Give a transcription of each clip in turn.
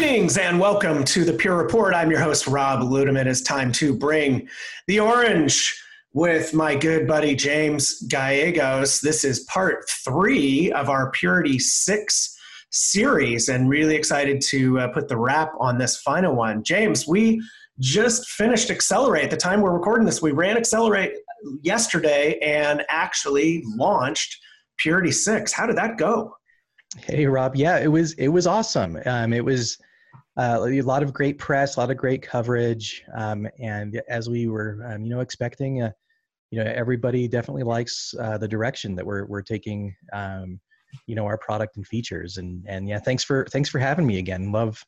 Greetings and welcome to the Pure Report. I'm your host, Rob Ludeman. It's time to bring the orange with my good buddy James Gallegos. This is part three of our Purity 6 series, and really excited to uh, put the wrap on this final one. James, we just finished Accelerate. At the time we're recording this, we ran Accelerate yesterday and actually launched Purity 6. How did that go? Hey Rob, yeah, it was it was awesome. Um, it was uh, a lot of great press, a lot of great coverage, um, and as we were, um, you know, expecting, uh, you know, everybody definitely likes uh, the direction that we're we're taking, um, you know, our product and features. And and yeah, thanks for thanks for having me again. Love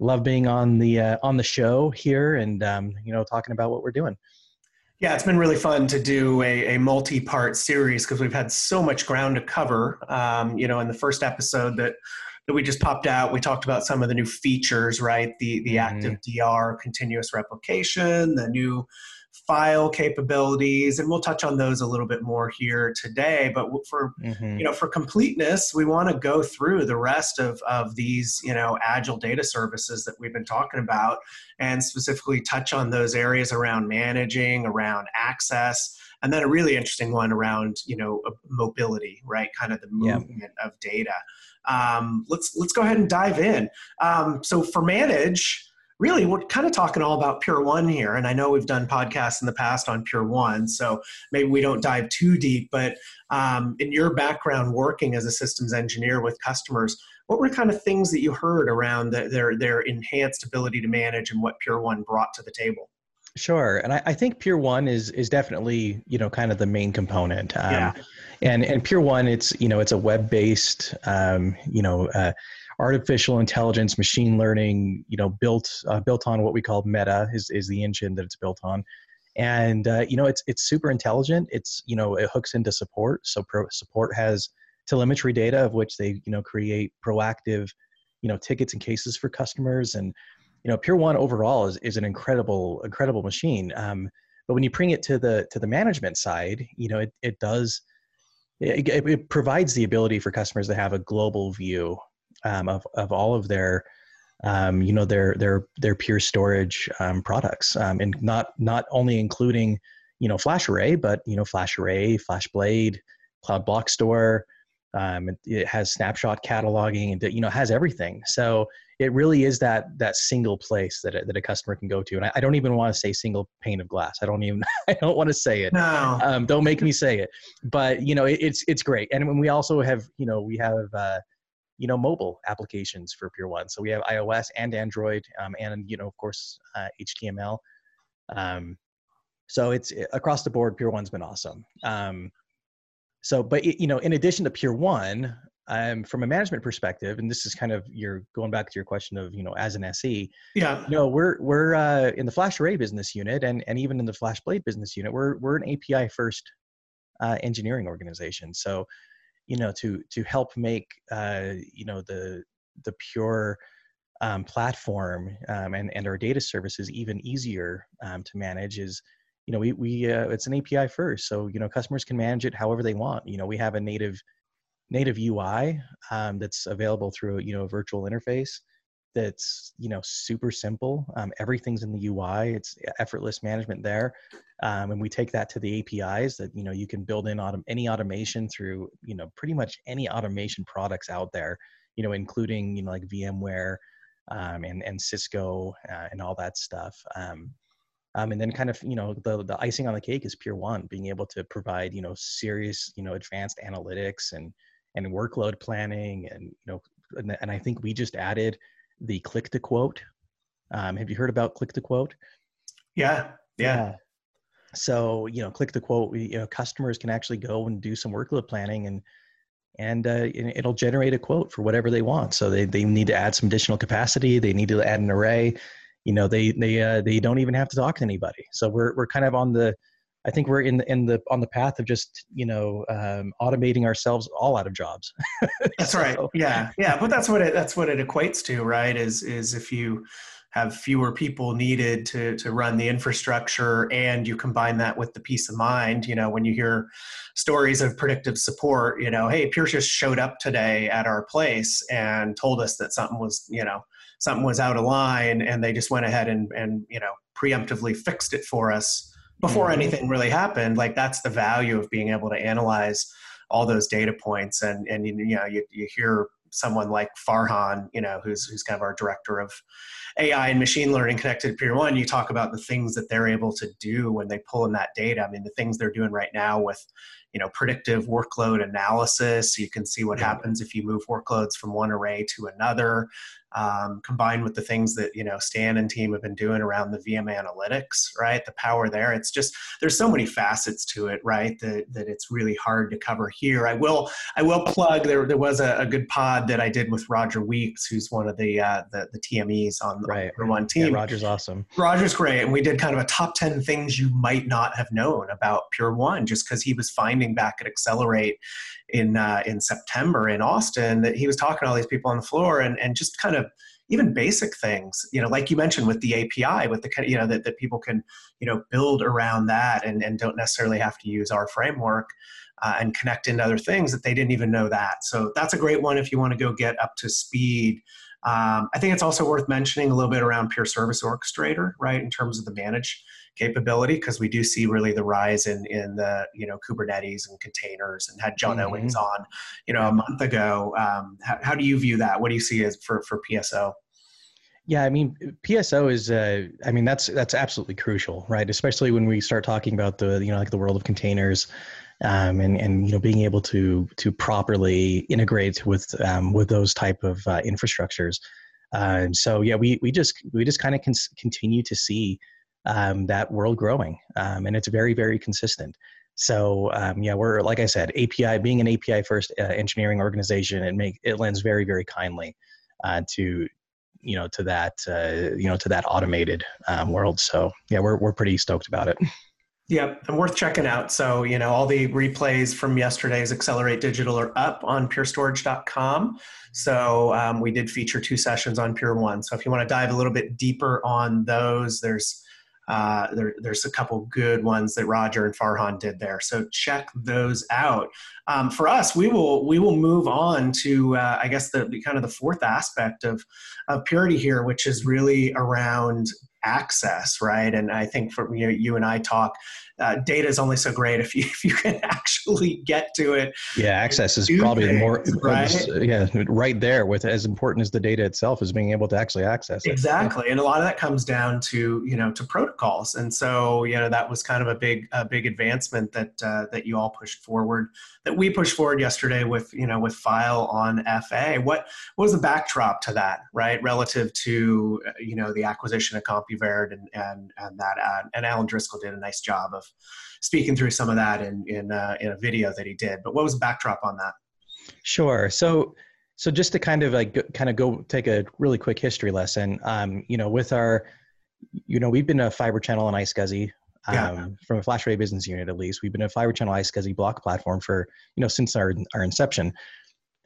love being on the uh, on the show here, and um, you know, talking about what we're doing. Yeah, it's been really fun to do a, a multi-part series because we've had so much ground to cover. Um, you know, in the first episode that that we just popped out, we talked about some of the new features, right? The the mm-hmm. active DR continuous replication, the new file capabilities and we'll touch on those a little bit more here today but for mm-hmm. you know for completeness we want to go through the rest of of these you know agile data services that we've been talking about and specifically touch on those areas around managing around access and then a really interesting one around you know mobility right kind of the movement of data um, let's let's go ahead and dive in um, so for manage really we're kind of talking all about Pure One here. And I know we've done podcasts in the past on Pure One, so maybe we don't dive too deep. But um, in your background working as a systems engineer with customers, what were kind of things that you heard around the, their their enhanced ability to manage and what Pure One brought to the table? Sure, and I, I think Pure One is is definitely you know kind of the main component. Um, yeah. And and Pure One, it's you know it's a web based um, you know. Uh, artificial intelligence, machine learning, you know, built uh, built on what we call Meta is is the engine that it's built on, and uh, you know, it's it's super intelligent. It's you know, it hooks into support. So pro, support has telemetry data of which they you know create proactive, you know, tickets and cases for customers, and you know, Pure One overall is is an incredible incredible machine. Um, but when you bring it to the to the management side, you know, it it does. It, it, provides the ability for customers to have a global view um, of of all of their um, you know their their their pure storage um, products um, and not not only including you know FlashArray but you know FlashArray FlashBlade cloud block store um, it, it, has snapshot cataloging and you know has everything so it really is that that single place that a, that a customer can go to and I, I don't even want to say single pane of glass i don't even i don't want to say it no. Um, don't make me say it but you know it, it's it's great and when we also have you know we have uh, you know mobile applications for Pure One. So we have iOS and Android, um, and you know of course uh, HTML. Um, so it's across the board. Pure One's been awesome. Um, so, but you know, in addition to Pure One, um, from a management perspective, and this is kind of you're going back to your question of you know as an SE. Yeah. You know, we're we're uh, in the flash array business unit, and and even in the flash blade business unit, we're we're an API first uh, engineering organization. So you know to to help make uh, you know the the pure um, platform um, and and our data services even easier um, to manage is you know we we uh, it's an API first so you know customers can manage it however they want. You know we have a native native UI um, that's available through you know a virtual interface that's you know super simple. Um, everything's in the ui it's effortless management there. Um, and we take that to the apis that you know you can build in autom- any automation through you know pretty much any automation products out there you know including you know like vmware um, and and cisco uh, and all that stuff. Um, um, and then kind of you know the the icing on the cake is pure one being able to provide you know serious you know advanced analytics and and workload planning and you know and, and i think we just added the click to quote. Um, have you heard about click to quote? Yeah, yeah. So you know, click to quote. We, you know, customers can actually go and do some workload planning, and and uh, it'll generate a quote for whatever they want. So they they need to add some additional capacity. They need to add an array. You know, they they uh, they don't even have to talk to anybody. So we're we're kind of on the I think we're in the, in the on the path of just you know um, automating ourselves all out of jobs. that's so, right. Yeah, yeah. But that's what it that's what it equates to, right? Is is if you have fewer people needed to to run the infrastructure, and you combine that with the peace of mind. You know, when you hear stories of predictive support, you know, hey, Pierce just showed up today at our place and told us that something was you know something was out of line and they just went ahead and and you know preemptively fixed it for us before mm-hmm. anything really happened like that's the value of being able to analyze all those data points and and you know you, you hear someone like Farhan, you know, who's who's kind of our director of AI and machine learning connected to Pure One. You talk about the things that they're able to do when they pull in that data. I mean, the things they're doing right now with you know predictive workload analysis so you can see what happens if you move workloads from one array to another um, combined with the things that you know Stan and team have been doing around the VM analytics, right? The power there. It's just there's so many facets to it, right? That, that it's really hard to cover here. I will I will plug there. There was a, a good pod that I did with Roger Weeks, who's one of the uh, the, the TMEs on, right. the one team. Yeah, Roger's awesome. Roger's great, and we did kind of a top ten things you might not have known about Pure One, just because he was finding back at Accelerate in uh, in September in Austin that he was talking to all these people on the floor and and just kind of even basic things you know like you mentioned with the api with the you know that, that people can you know build around that and, and don't necessarily have to use our framework uh, and connect into other things that they didn't even know that. So that's a great one if you want to go get up to speed. Um, i think it's also worth mentioning a little bit around Pure Service Orchestrator right in terms of the manage capability because we do see really the rise in in the you know Kubernetes and containers and had John mm-hmm. Owens on you know a month ago. Um, how, how, do you view that? What do you see as for for PSO? Yeah, I mean PSO is uh, I mean that's that's absolutely crucial, right? Especially when we start talking about the you know like the world of containers. Um, and and you know being able to to properly integrate with um, with those type of uh, infrastructures. Uh, so yeah, we we just we just kind of con- continue to see um, that world growing, um, and it's very very consistent. So um, yeah, we're like I said, API being an API first uh, engineering organization, it make it lends very very kindly uh, to you know to that uh, you know to that automated um, world. So yeah, we're we're pretty stoked about it. Yep, and worth checking out. So, you know, all the replays from yesterday's Accelerate Digital are up on purestorage.com. So, um, we did feature two sessions on Pure One. So, if you want to dive a little bit deeper on those, there's uh, there, there's a couple good ones that Roger and Farhan did there. So check those out. Um, for us, we will we will move on to uh, I guess the, kind of the fourth aspect of of purity here, which is really around access, right? And I think for you, know, you and I talk, uh, data is only so great if you if you can actually get to it. Yeah, access is probably things, more right? yeah right there with as important as the data itself is being able to actually access it. Exactly, and a lot of that comes down to you know to protocols, and so you know that was kind of a big a big advancement that uh, that you all pushed forward that we pushed forward yesterday with you know with file on FA. What, what was the backdrop to that, right? Relative to uh, you know the acquisition of Compuverde and and and that uh, and Alan Driscoll did a nice job of speaking through some of that in in uh, in a video that he did. But what was the backdrop on that? Sure. So so just to kind of like kind of go take a really quick history lesson. Um, you know, with our you know, we've been a fiber channel and iSCSI yeah. Um, from a FlashArray business unit at least. We've been a fiber channel iSCSI block platform for you know since our our inception.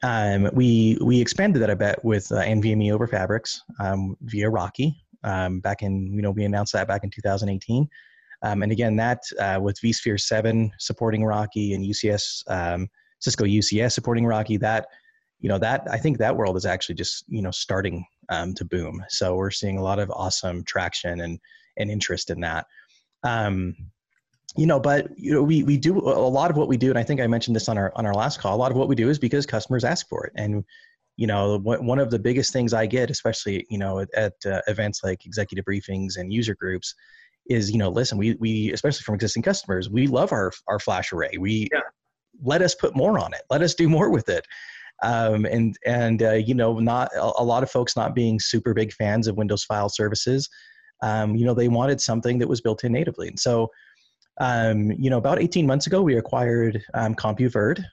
Um, we we expanded that a bit with uh, NVMe over Fabrics um, via RoCE um, back in you know we announced that back in 2018. Um, and again, that uh, with vSphere 7 supporting RoCE and UCS um, Cisco UCS supporting RoCE, that you know that I think that world is actually just you know starting um, to boom. So we're seeing a lot of awesome traction and and interest in that. Um, you know, but you know, we we do a lot of what we do, and I think I mentioned this on our on our last call. A lot of what we do is because customers ask for it, and you know, one of the biggest things I get, especially you know at, uh, events like executive briefings and user groups, is you know, listen, we we especially from existing customers, we love our our flash array. We yeah. let us put more on it. Let us do more with it. Um, and and uh, you know, not a, a lot of folks not being super big fans of Windows file services um, you know, they wanted something that was built in natively. And so, um, you know, about 18 months ago, we acquired um, Compuverde,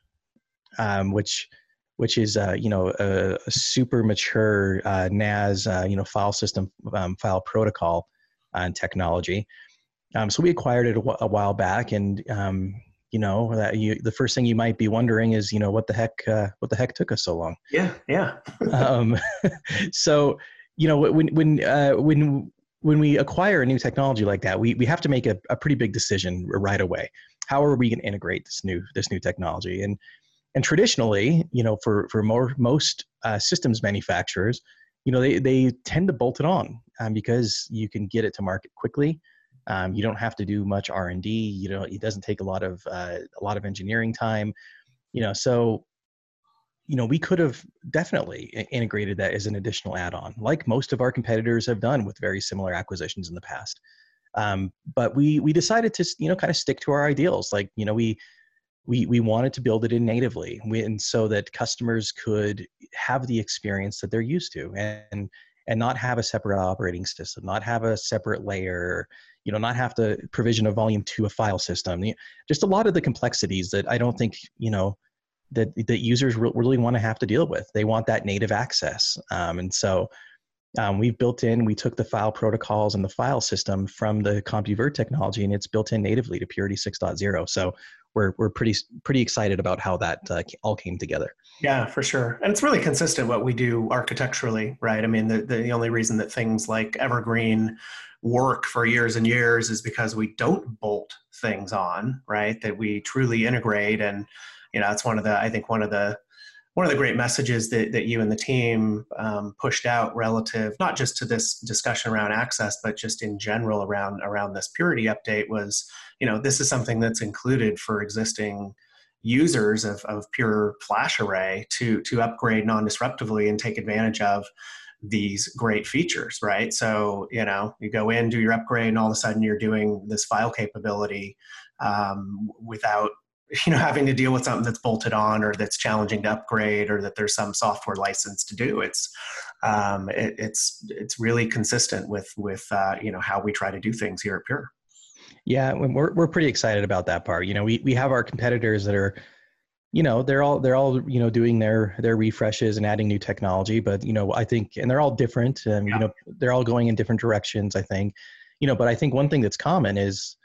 um, which which is uh, you know a, a super mature uh, NAS uh, you know file system um, file protocol and technology. Um, so we acquired it a, w- a while back, and um, you know that you the first thing you might be wondering is you know what the heck uh, what the heck took us so long? Yeah, yeah. um, so you know when when uh, when when we acquire a new technology like that, we, we have to make a, a pretty big decision right away. How are we going to integrate this new this new technology? And and traditionally, you know, for for more most uh, systems manufacturers, you know, they, they tend to bolt it on um, because you can get it to market quickly. Um, you don't have to do much R and D. You know, it doesn't take a lot of uh, a lot of engineering time. You know, so you know we could have definitely integrated that as an additional add-on, like most of our competitors have done with very similar acquisitions in the past. Um, but we we decided to you know kind of stick to our ideals. Like you know we we we wanted to build it in natively, we, and so that customers could have the experience that they're used to, and and not have a separate operating system, not have a separate layer, you know, not have to provision a volume to a file system. Just a lot of the complexities that I don't think you know that that users really want to have to deal with. They want that native access, um, and so um, we've built in, we took the file protocols and the file system from the Compuverde technology and it's built in natively to Purity 6.0. So we're, we're pretty, pretty excited about how that uh, all came together. Yeah, for sure. And it's really consistent what we do architecturally, right? I mean, the, the only reason that things like Evergreen work for years and years is because we don't bolt things on, right? That we truly integrate. And, you know, that's one of the, I think one of the, one of the great messages that, that you and the team um, pushed out relative not just to this discussion around access but just in general around around this purity update was you know this is something that's included for existing users of, of pure FlashArray to to upgrade non-disruptively and take advantage of these great features right? So you know you go in do your upgrade and all of a sudden you're doing this file capability um, without you know having to deal with something that's bolted on or that's challenging to upgrade or that there's some software license to do it's um, it, it's it's really consistent with with uh, you know how we try to do things here at pure. Yeah we're, we're pretty excited about that part. You know we, we have our competitors that are you know they're all they're all you know doing their their refreshes and adding new technology but you know i think and they're all different and yeah. you know they're all going in different directions i think. You know but i think one thing that's common is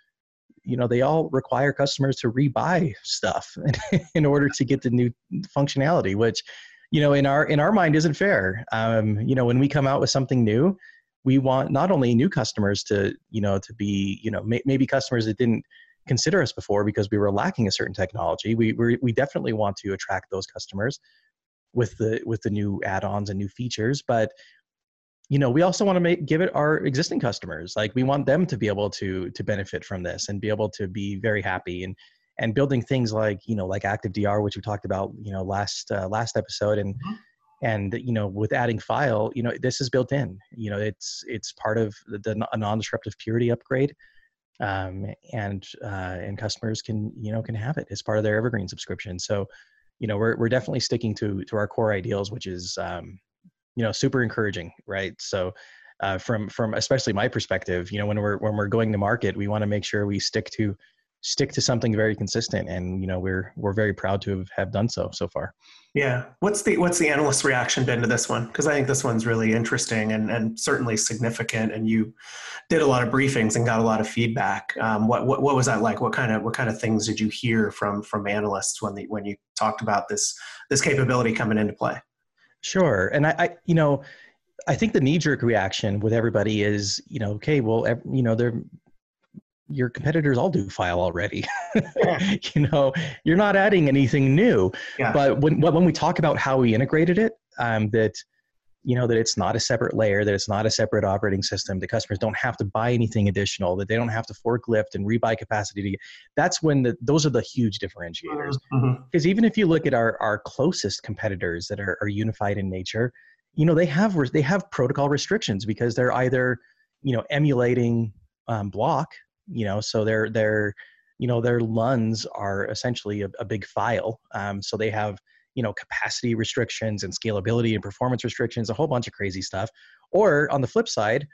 you know they all require customers to rebuy stuff in order to get the new functionality which you know in our in our mind isn't fair. Um, you know when we come out with something new we want not only new customers to you know to be you know may, maybe customers that didn't consider us before because we were lacking a certain technology. We we we definitely want to attract those customers with the with the new add-ons and new features but you know we also want to make give it our existing customers like we want them to be able to to benefit from this and be able to be very happy and and building things like you know like active dr which we talked about you know last uh, last episode and mm-hmm. and you know with adding file you know this is built in you know it's it's part of the, the a non-disruptive purity upgrade um, and uh, and customers can you know can have it as part of their evergreen subscription so you know we're, we're definitely sticking to to our core ideals which is um, you know super encouraging right? So uh, from from especially my perspective you know when we're when we're going to market we want to make sure we stick to stick to something very consistent and you know we're we're very proud to have, done so so far. Yeah. What's the what's the analyst reaction been to this one? Because i think this one's really interesting and and certainly significant and you did a lot of briefings and got a lot of feedback. Um, what, what what was that like? What kind of what kind of things did you hear from from analysts when the when you talked about this this capability coming into play Sure. And I, I you know, I think the knee jerk reaction with everybody is, you know, okay, well, you know, they're, your competitors all do file already. you know, you're not adding anything new. Yeah. But when, when we talk about how we integrated it, um, that, you know that it's not a separate layer that it's not a separate operating system the customers don't have to buy anything additional that they don't have to forklift and rebuy capacity to get that's when the those are the huge differentiators because mm-hmm. even if you look at our our closest competitors that are, are unified in nature you know they have they have protocol restrictions because they're either you know emulating um, block you know so they're they're you know their luns are essentially a, a big file um, so they have you know capacity restrictions and scalability and performance restrictions a whole bunch of crazy stuff. Or on the flip side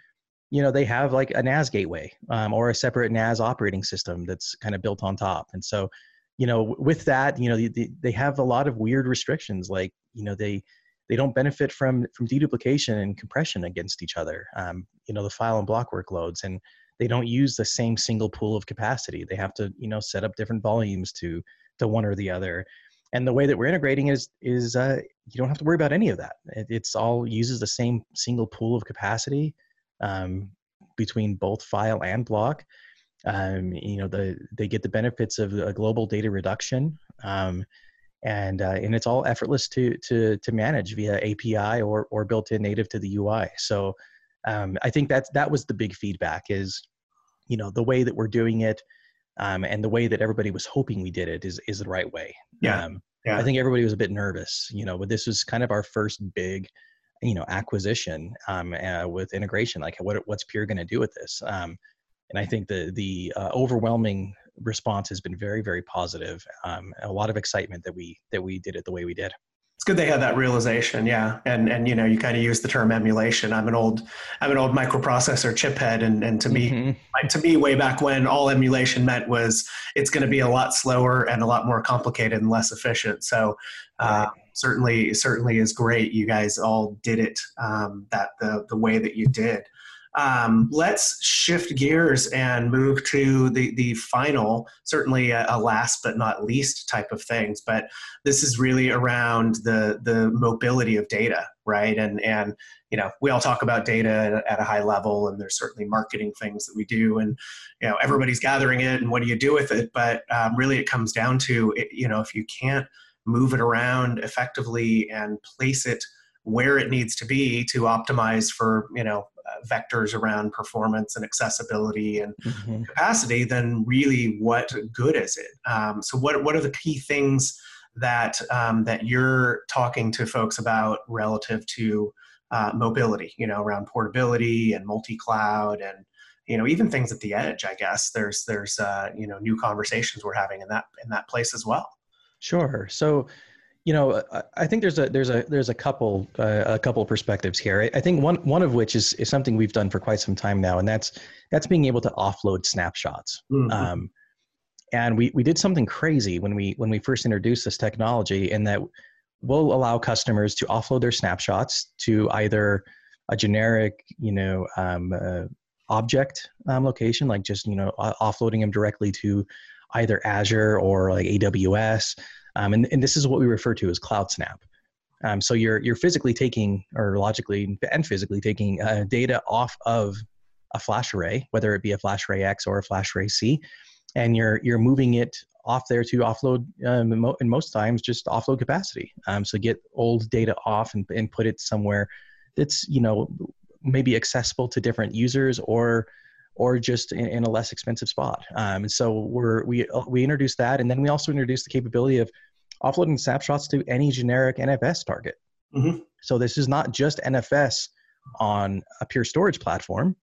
you know they have like a nas gateway um, or a separate nas operating system that's kind of built on top. And so you know with that you know they, they have a lot of weird restrictions like you know they they don't benefit from from deduplication and compression against each other um, you know the file and block workloads and they don't use the same single pool of capacity. They have to you know set up different volumes to to one or the other and the way that we're integrating is is uh, you don't have to worry about any of that it, it's all uses the same single pool of capacity um, between both file and block um, you know the they get the benefits of a global data reduction um, and uh, and it's all effortless to to to manage via API or or built in native to the UI. So um, I think that that was the big feedback is, you know, the way that we're doing it, um, and the way that everybody was hoping we did it is is the right way. Yeah. Um, yeah. I think everybody was a bit nervous, you know, but this was kind of our first big, you know, acquisition um, uh, with integration. Like, what what's Pure going to do with this? Um, and I think the the uh, overwhelming response has been very very positive. Um, a lot of excitement that we that we did it the way we did it's good they had that realization yeah. And and you know you kind of use the term emulation. I'm an old i'm an old microprocessor chip head and and to me mm-hmm. like, to me way back when all emulation meant was it's going to be a lot slower and a lot more complicated and less efficient. So uh, certainly certainly is great you guys all did it um, that the the way that you did um, let's shift gears and move to the, the final, certainly a, a, last but not least type of things. But this is really around the, the mobility of data, right? And, and you know, we all talk about data at, a high level, and there's certainly marketing things that we do, and you know, everybody's gathering it, and what do you do with it? But um, really, it comes down to, you know, if you can't move it around effectively and place it where it needs to be to optimize for you know uh, vectors around performance and accessibility and mm-hmm. capacity, then really what good is it? Um, so what what are the key things that um, that you're talking to folks about relative to uh, mobility? You know, around portability and multi-cloud and you know even things at the edge. I guess there's there's uh, you know new conversations we're having in that in that place as well. Sure. So you know, I think there's a there's a there's a couple uh, a couple perspectives here. I think one one of which is is something we've done for quite some time now, and that's that's being able to offload snapshots. Mm-hmm. Um, and we we did something crazy when we when we first introduced this technology, in that we'll allow customers to offload their snapshots to either a generic, you know, um, uh, object um, location, like just you know offloading them directly to either Azure or like AWS. Um, and, and this is what we refer to as cloud snap. Um, so you're, you're physically taking, or logically and physically taking uh, data off of a flash array, whether it be a flash array X or a flash array C, and you're, you're moving it off there to offload, um, and most times just offload capacity. Um, so get old data off and, and put it somewhere that's, you know, maybe accessible to different users or or just in, in a less expensive spot. Um, and so we're, we, we introduced that. And then we also introduced the capability of offloading snapshots to any generic NFS target. Mm-hmm. So this is not just NFS on a pure storage platform.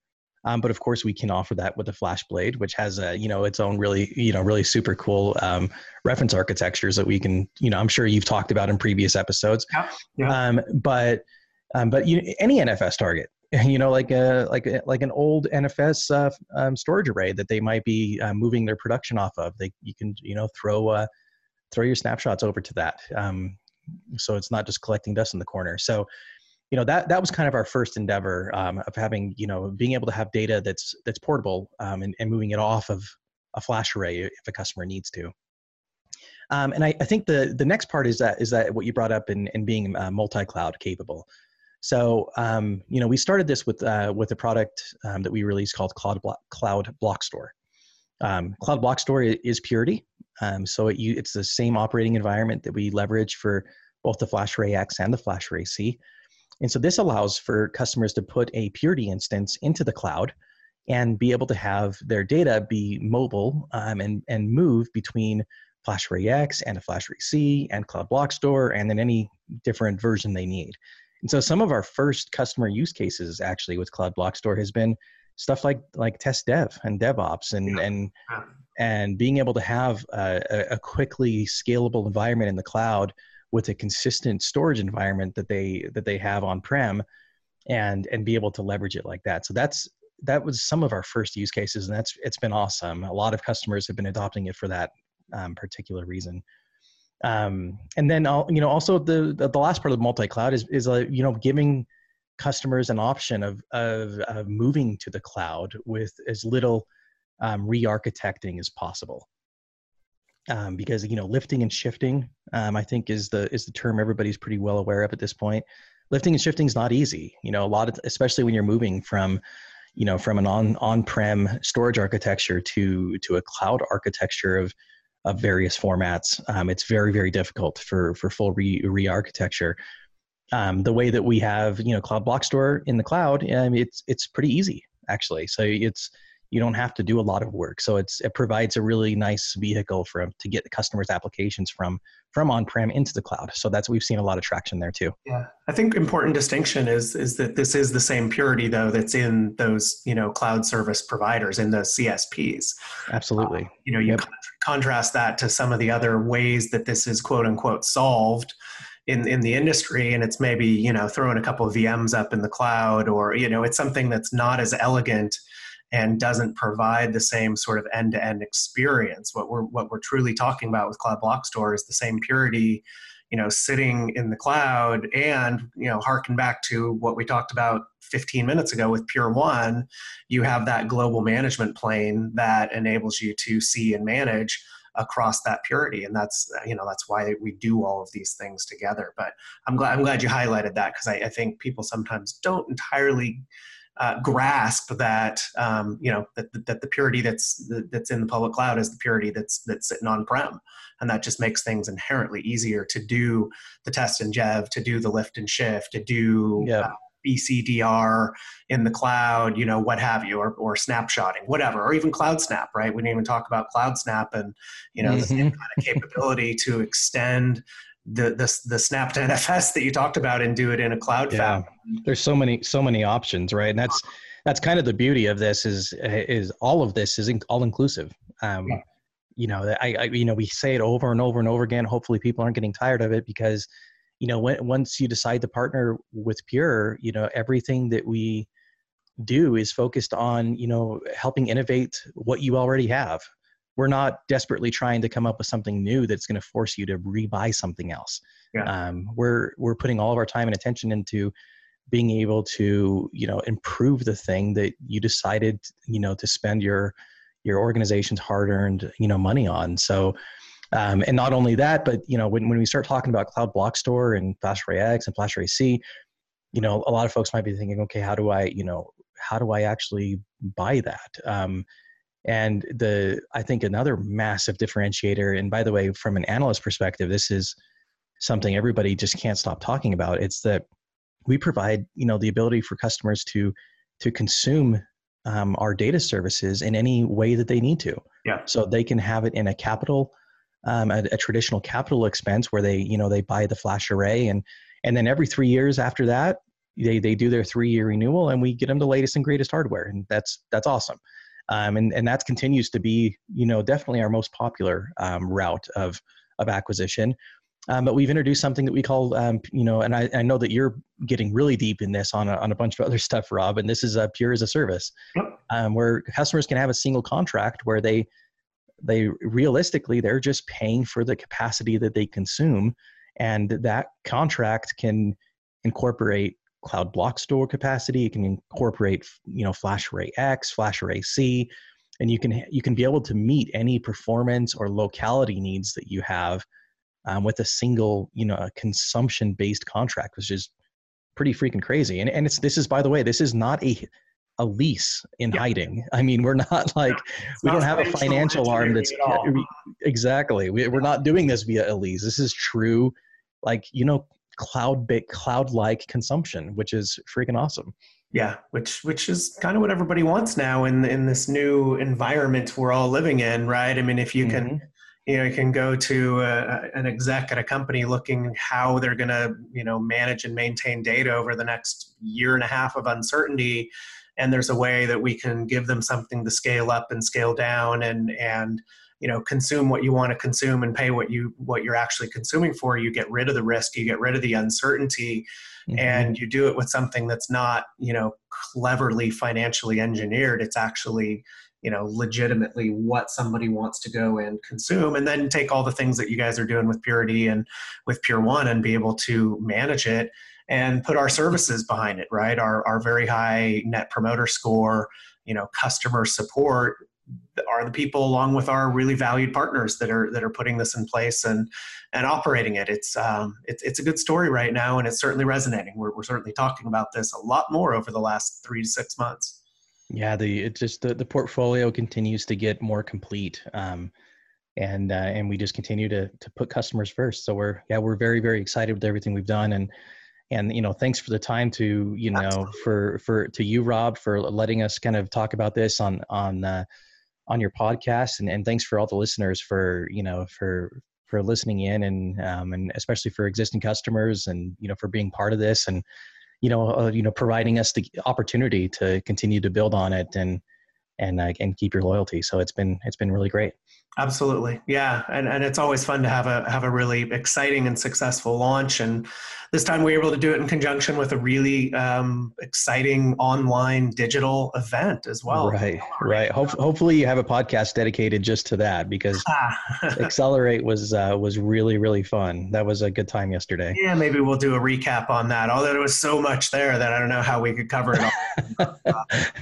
Um, but of course, we can offer that with the FlashBlade, which has a you know its own really you know really super cool um, reference architectures that we can you know I'm sure you've talked about in previous episodes. Yeah. yeah. Um, but um, but you, any NFS target you know, like a like a, like an old NFS uh, um, storage array that they might be uh, moving their production off of. They you can you know throw uh, throw your snapshots over to that, um, so it's not just collecting dust in the corner. So, you know that that was kind of our first endeavor um, of having you know being able to have data that's that's portable um, and, and moving it off of a flash array if a customer needs to. Um, and I, I, think the the next part is that is that what you brought up in, in being uh, multi-cloud capable. So, um, you know, we started this with uh, with a product um, that we released called Cloud Block, Cloud Block Store. Um, Cloud Block Store is Purity, um, so it, you, it's the same operating environment that we leverage for both the FlashArray X and the FlashArray C. And so this allows for customers to put a Purity instance into the cloud and be able to have their data be mobile um, and, and move between FlashArray X and a FlashArray C and Cloud Block Store and then any different version they need. And so some of our first customer use cases actually with Cloud Block Store has been stuff like like test dev and DevOps and yeah. and and being able to have a, a, quickly scalable environment in the cloud with a consistent storage environment that they that they have on prem and and be able to leverage it like that. So that's that was some of our first use cases and that's it's been awesome. A lot of customers have been adopting it for that um, particular reason um, and then you know also the, the, last part of the multi-cloud is is uh, you know giving customers an option of, of, of moving to the cloud with as little um, re-architecting as possible. Um, because you know lifting and shifting um, i think is the is the term everybody's pretty well aware of at this point. Lifting and shifting is not easy. You know a lot of especially when you're moving from you know from an on on-prem storage architecture to to a cloud architecture of of various formats. Um, it's very very difficult for for full re re-architecture. Um, the way that we have you know Cloud Block Store in the cloud, um, it's it's pretty easy actually. So it's you don't have to do a lot of work. So it's it provides a really nice vehicle for to get the customers' applications from from on-prem into the cloud. So that's we've seen a lot of traction there too. Yeah, I think important distinction is is that this is the same purity though that's in those you know cloud service providers in the CSPs. Absolutely. Um, you know, you yep. con- contrast that to some of the other ways that this is quote unquote solved in in the industry and it's maybe you know throwing a couple of VMs up in the cloud or you know it's something that's not as elegant and doesn't provide the same sort of end-to-end experience. What we're what we're truly talking about with Cloud Block Store is the same purity, you know, sitting in the cloud and you know, harken back to what we talked about 15 minutes ago with Pure One, you have that global management plane that enables you to see and manage across that purity and that's you know that's why we do all of these things together but i'm glad i'm glad you highlighted that because I, I think people sometimes don't entirely uh, grasp that um, you know that, that the purity that's that's in the public cloud is the purity that's that's sitting on prem, and that just makes things inherently easier to do the test and dev, to do the lift and shift, to do yeah. uh, BCDR in the cloud, you know, what have you, or, or snapshotting, whatever, or even Cloud Snap, right? We didn't even talk about Cloud Snap and, you know, mm-hmm. the same kind of capability to extend the the the snap to NFS that you talked about and do it in a cloud yeah. There's so many so many options, right? And that's that's kind of the beauty of this is is all of this is all inclusive. Um, yeah. You know, I, I you know we say it over and over and over again. Hopefully, people aren't getting tired of it because you know when, once you decide to partner with Pure, you know everything that we do is focused on you know helping innovate what you already have we're not desperately trying to come up with something new that's going to force you to rebuy something else. Yeah. Um, we're we're putting all of our time and attention into being able to you know improve the thing that you decided you know to spend your your organization's hard-earned you know money on. So. Um, and not only that, but you know, when, when we start talking about Cloud Block Store and FlashArray X and FlashArray C, you know, a lot of folks might be thinking, okay, how do I, you know, how do I actually buy that? Um, and the I think another massive differentiator, and by the way, from an analyst perspective, this is something everybody just can't stop talking about. It's that we provide you know the ability for customers to to consume um, our data services in any way that they need to. Yeah. So they can have it in a capital, um, a, a, traditional capital expense where they you know they buy the flash array and and then every three years after that they they do their three year renewal and we get them the latest and greatest hardware and that's that's awesome um, and and that continues to be you know definitely our most popular um, route of of acquisition. Um, but we've introduced something that we call um, you know, and I, I, know that you're getting really deep in this on a, on a bunch of other stuff, Rob. And this is a pure as a service, um, where customers can have a single contract where they they realistically they're just paying for the capacity that they consume, and that contract can incorporate cloud block store capacity. You can incorporate, you know, FlashArray X, FlashArray C, and you can you can be able to meet any performance or locality needs that you have um, with a single, you know, a consumption-based contract, which is pretty freaking crazy. And and it's this is by the way, this is not a a lease in yeah. hiding. I mean, we're not like we not don't have a financial arm that's exactly. We, we're not doing this via a lease. This is true, like you know, cloud bit cloud like consumption, which is freaking awesome. Yeah, which which is kind of what everybody wants now in in this new environment we're all living in, right? I mean, if you mm-hmm. can you know you can go to a, an exec at a company looking how they're going to you know manage and maintain data over the next year and a half of uncertainty and there's a way that we can give them something to scale up and scale down and and you know consume what you want to consume and pay what you what you're actually consuming for you get rid of the risk you get rid of the uncertainty mm-hmm. and you do it with something that's not you know cleverly financially engineered it's actually you know legitimately what somebody wants to go and consume and then take all the things that you guys are doing with purity and with pure one and be able to manage it and put our services behind it right our, our very high net promoter score you know customer support are the people along with our really valued partners that are that are putting this in place and and operating it. It's um, it's it's a good story right now, and it's certainly resonating. We're we're certainly talking about this a lot more over the last three to six months. Yeah, the it just the, the portfolio continues to get more complete. Um, and uh, and we just continue to to put customers first. So we're yeah we're very very excited with everything we've done and and you know thanks for the time to you know Absolutely. for for to you Rob for letting us kind of talk about this on on uh, on your podcast and and thanks for all the listeners for you know for for listening in and um, and especially for existing customers and you know for being part of this and you know uh, you know providing us the opportunity to continue to build on it and and uh, and keep your loyalty. So it's been it's been really great. Absolutely, yeah, and and it's always fun to have a have a really exciting and successful launch. And this time we were able to do it in conjunction with a really um, exciting online digital event as well. Right, right. Hope, hopefully you have a podcast dedicated just to that because Accelerate was uh, was really really fun. That was a good time yesterday. Yeah, maybe we'll do a recap on that. Although there was so much there that I don't know how we could cover it all.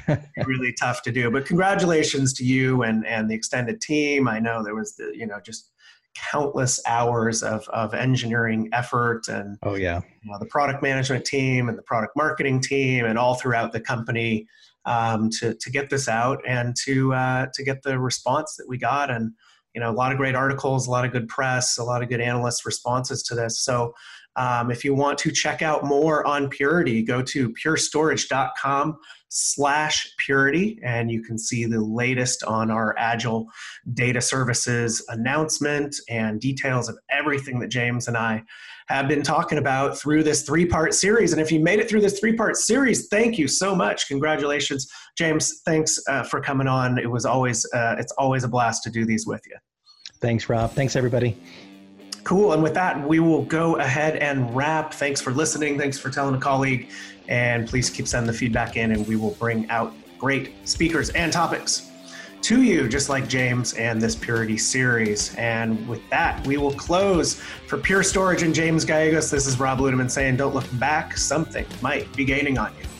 really tough to do. But congratulations to you and and the extended team. I know there was the you know just countless hours of, of engineering effort and oh yeah. you know, the product management team and the product marketing team and all throughout the company um, to, to get this out and to uh, to get the response that we got. And you know a lot of great articles a lot of good press a lot of good analyst responses to this. So um, if you want to check out more on purity go to purestorage.com slash purity and you can see the latest on our agile data services announcement and details of everything that james and i have been talking about through this three part series and if you made it through this three part series thank you so much congratulations james thanks uh, for coming on it was always uh, it's always a blast to do these with you thanks rob thanks everybody Cool. And with that, we will go ahead and wrap. Thanks for listening. Thanks for telling a colleague. And please keep sending the feedback in, and we will bring out great speakers and topics to you, just like James and this Purity series. And with that, we will close for Pure Storage and James Gallegos. This is Rob Ludeman saying, Don't look back. Something might be gaining on you.